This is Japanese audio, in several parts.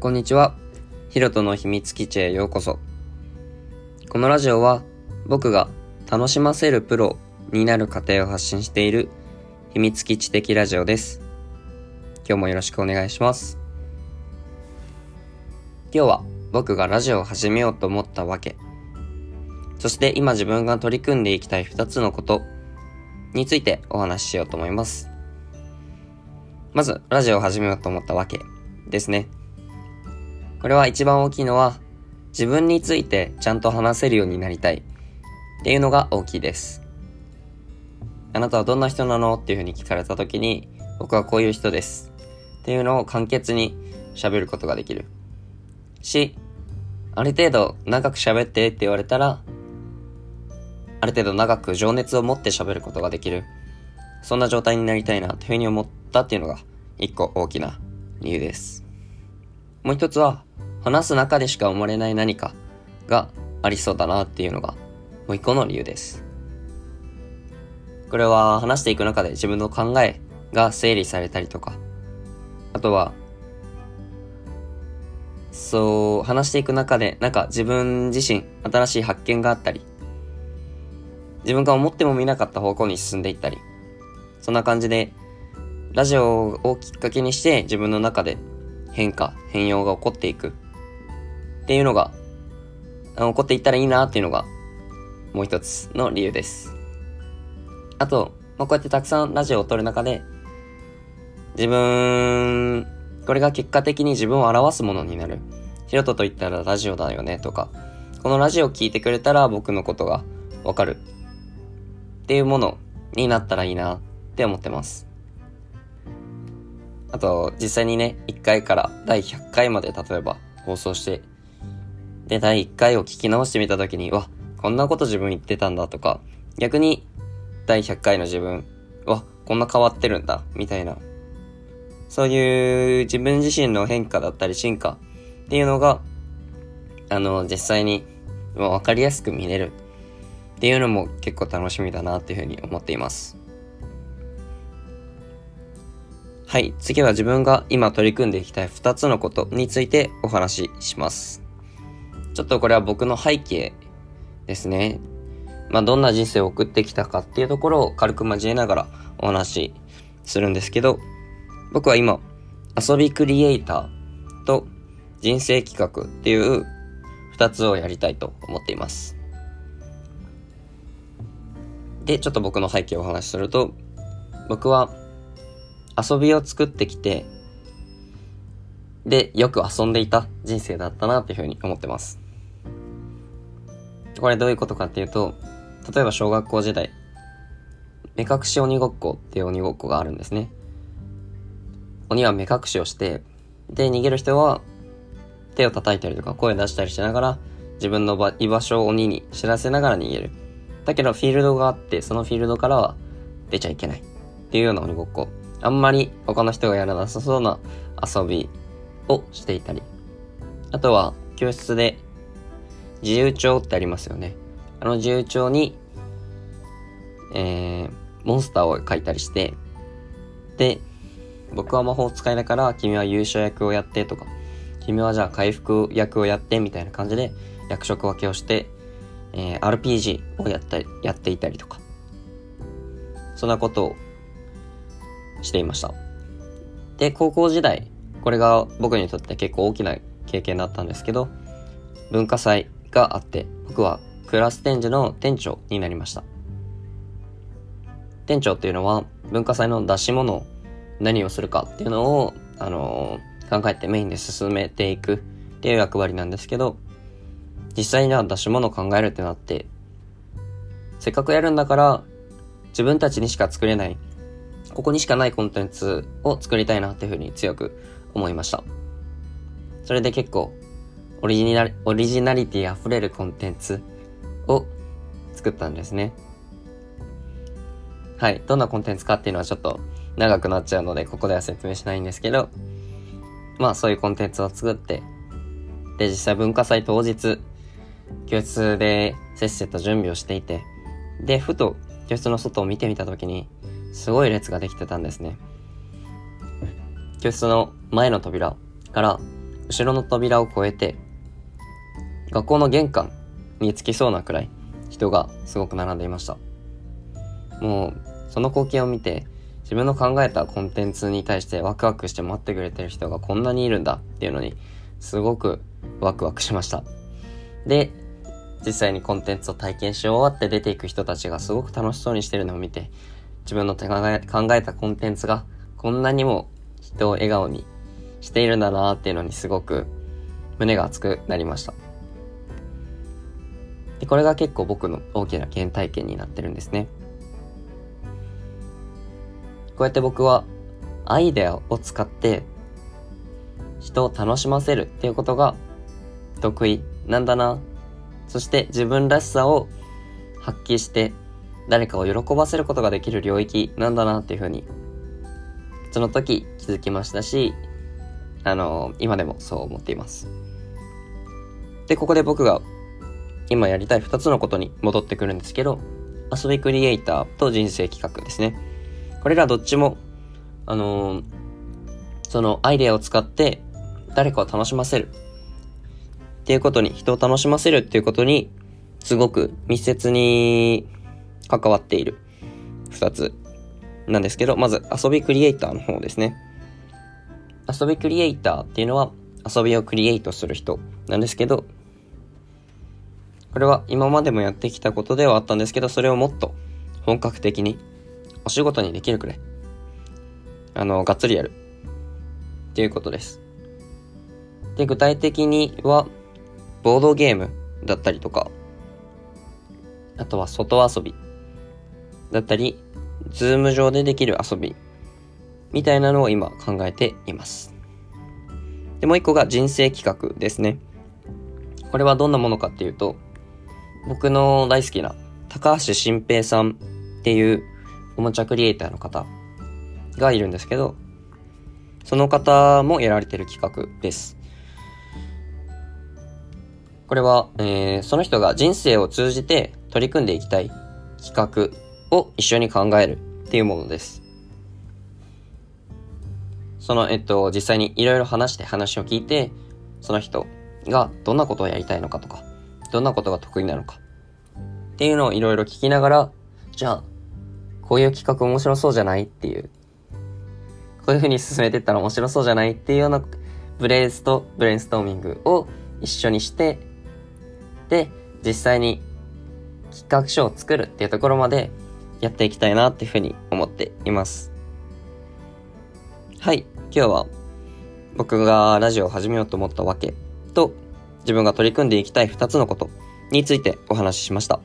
こんにちは。ヒロトの秘密基地へようこそ。このラジオは僕が楽しませるプロになる過程を発信している秘密基地的ラジオです。今日もよろしくお願いします。今日は僕がラジオを始めようと思ったわけ、そして今自分が取り組んでいきたい2つのことについてお話ししようと思います。まず、ラジオを始めようと思ったわけですね。これは一番大きいのは、自分についてちゃんと話せるようになりたいっていうのが大きいです。あなたはどんな人なの？っていうふうに聞かれた時に、僕はこういう人です。っていうのを簡潔に喋ることができる。し、ある程度長く喋ってって言われたら、ある程度長く情熱を持って喋ることができる。そんな状態になりたいなというふうに思ったっていうのが一個大きな理由です。もう一つは、話す中でしか生まれない何かがありそうだなっていうのがもう一個の理由です。これは話していく中で自分の考えが整理されたりとか、あとは、そう、話していく中で、なんか自分自身新しい発見があったり、自分が思ってもみなかった方向に進んでいったり、そんな感じで、ラジオをきっかけにして自分の中で変化、変容が起こっていくっていうのが、起こっていったらいいなっていうのが、もう一つの理由です。あと、まあ、こうやってたくさんラジオを撮る中で、自分、これが結果的に自分を表すものになる。ヒロトと言ったらラジオだよねとか、このラジオを聞いてくれたら僕のことがわかる。っていうものになったらいいなって思ってます。あと、実際にね、1回から第100回まで例えば放送して、で、第1回を聞き直してみたときに、うわ、こんなこと自分言ってたんだとか、逆に第100回の自分、わ、こんな変わってるんだ、みたいな。そういう自分自身の変化だったり進化っていうのが、あの、実際にまあわかりやすく見れるっていうのも結構楽しみだなっていうふうに思っています。はい。次は自分が今取り組んでいきたい2つのことについてお話しします。ちょっとこれは僕の背景ですね。まあ、どんな人生を送ってきたかっていうところを軽く交えながらお話しするんですけど、僕は今、遊びクリエイターと人生企画っていう2つをやりたいと思っています。で、ちょっと僕の背景をお話しすると、僕は遊びを作ってきて、で、よく遊んでいた人生だったなっていうふうに思ってます。これどういうことかっていうと、例えば小学校時代、目隠し鬼ごっこっていう鬼ごっこがあるんですね。鬼は目隠しをして、で、逃げる人は手を叩いたりとか声出したりしながら、自分の場居場所を鬼に知らせながら逃げる。だけどフィールドがあって、そのフィールドからは出ちゃいけない。っていうような鬼ごっこ。あんまり他の人がやらなさそうな遊びをしていたり。あとは、教室で自由帳ってありますよね。あの自由帳に、えー、モンスターを書いたりして、で、僕は魔法使いだから君は優勝役をやってとか、君はじゃあ回復役をやってみたいな感じで役職分けをして、えー、RPG をやった、やっていたりとか、そんなことをしていました。で、高校時代、これが僕にとって結構大きな経験だったんですけど、文化祭があって、僕はクラス展示の店長になりました。店長っていうのは文化祭の出し物を何をするかっていうのを、あのー考えてメインで進めていくっていう役割なんですけど、実際には出し物を考えるってなって、せっかくやるんだから、自分たちにしか作れない、ここにしかないコンテンツを作りたいなっていうふうに強く思いました。それで結構、オリジナリオリジナリティ溢れるコンテンツを作ったんですね。はい。どんなコンテンツかっていうのはちょっと長くなっちゃうので、ここでは説明しないんですけど、まあそういうコンテンツを作って、で、実際文化祭当日、教室でせっせと準備をしていて、で、ふと教室の外を見てみたときに、すごい列ができてたんですね。教室の前の扉から後ろの扉を越えて、学校の玄関に着きそうなくらい人がすごく並んでいました。もう、その光景を見て、自分の考えたコンテンツに対してワクワクして待ってくれてる人がこんなにいるんだっていうのに、すごくワクワクしました。で、実際にコンテンツを体験し終わって出ていく人たちがすごく楽しそうにしてるのを見て、自分の考え考えたコンテンツがこんなにも人を笑顔にしているんだなっていうのにすごく胸が熱くなりました。で、これが結構僕の大きな原体験になってるんですね。こうやって僕はアイデアを使って人を楽しませるっていうことが得意なんだな。そして自分らしさを発揮して誰かを喜ばせることができる領域なんだなっていうふうにその時気づきましたし、あの、今でもそう思っています。で、ここで僕が今やりたい2つのことに戻ってくるんですけど、遊びクリエイターと人生企画ですね。これらどっちも、あのー、そのアイデアを使って誰かを楽しませるっていうことに、人を楽しませるっていうことに、すごく密接に関わっている2つなんですけど、まず遊びクリエイターの方ですね。遊びクリエイターっていうのは遊びをクリエイトする人なんですけど、これは今までもやってきたことではあったんですけど、それをもっと本格的にお仕事にできるくらい、あの、がっつりやるっていうことです。で、具体的には、ボードゲームだったりとか、あとは外遊びだったり、ズーム上でできる遊びみたいなのを今考えています。で、もう一個が人生企画ですね。これはどんなものかっていうと、僕の大好きな高橋新平さんっていうおもちゃクリエイターの方がいるんですけど、その方もやられてる企画です。これは、えー、その人が人生を通じて取り組んでいきたい企画を一緒に考えるっていうものです。その、えっと、実際にいろいろ話して話を聞いて、その人がどんなことをやりたいのかとか、どんなことが得意なのかっていうのをいろいろ聞きながら、じゃあ、こういう企画面白そうじゃないっていう、こういう風に進めていったら面白そうじゃないっていうようなブレイスとブレインストーミングを一緒にして、で、実際に企画書を作るっていうところまでやっていきたいなっていうふうに思っています。はい、今日は僕がラジオを始めようと思ったわけと自分が取り組んでいきたい2つのことについてお話ししました。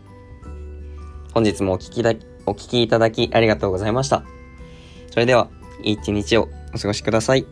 本日もお聞きだ、お聞きいただきありがとうございました。それでは、いい一日をお過ごしください。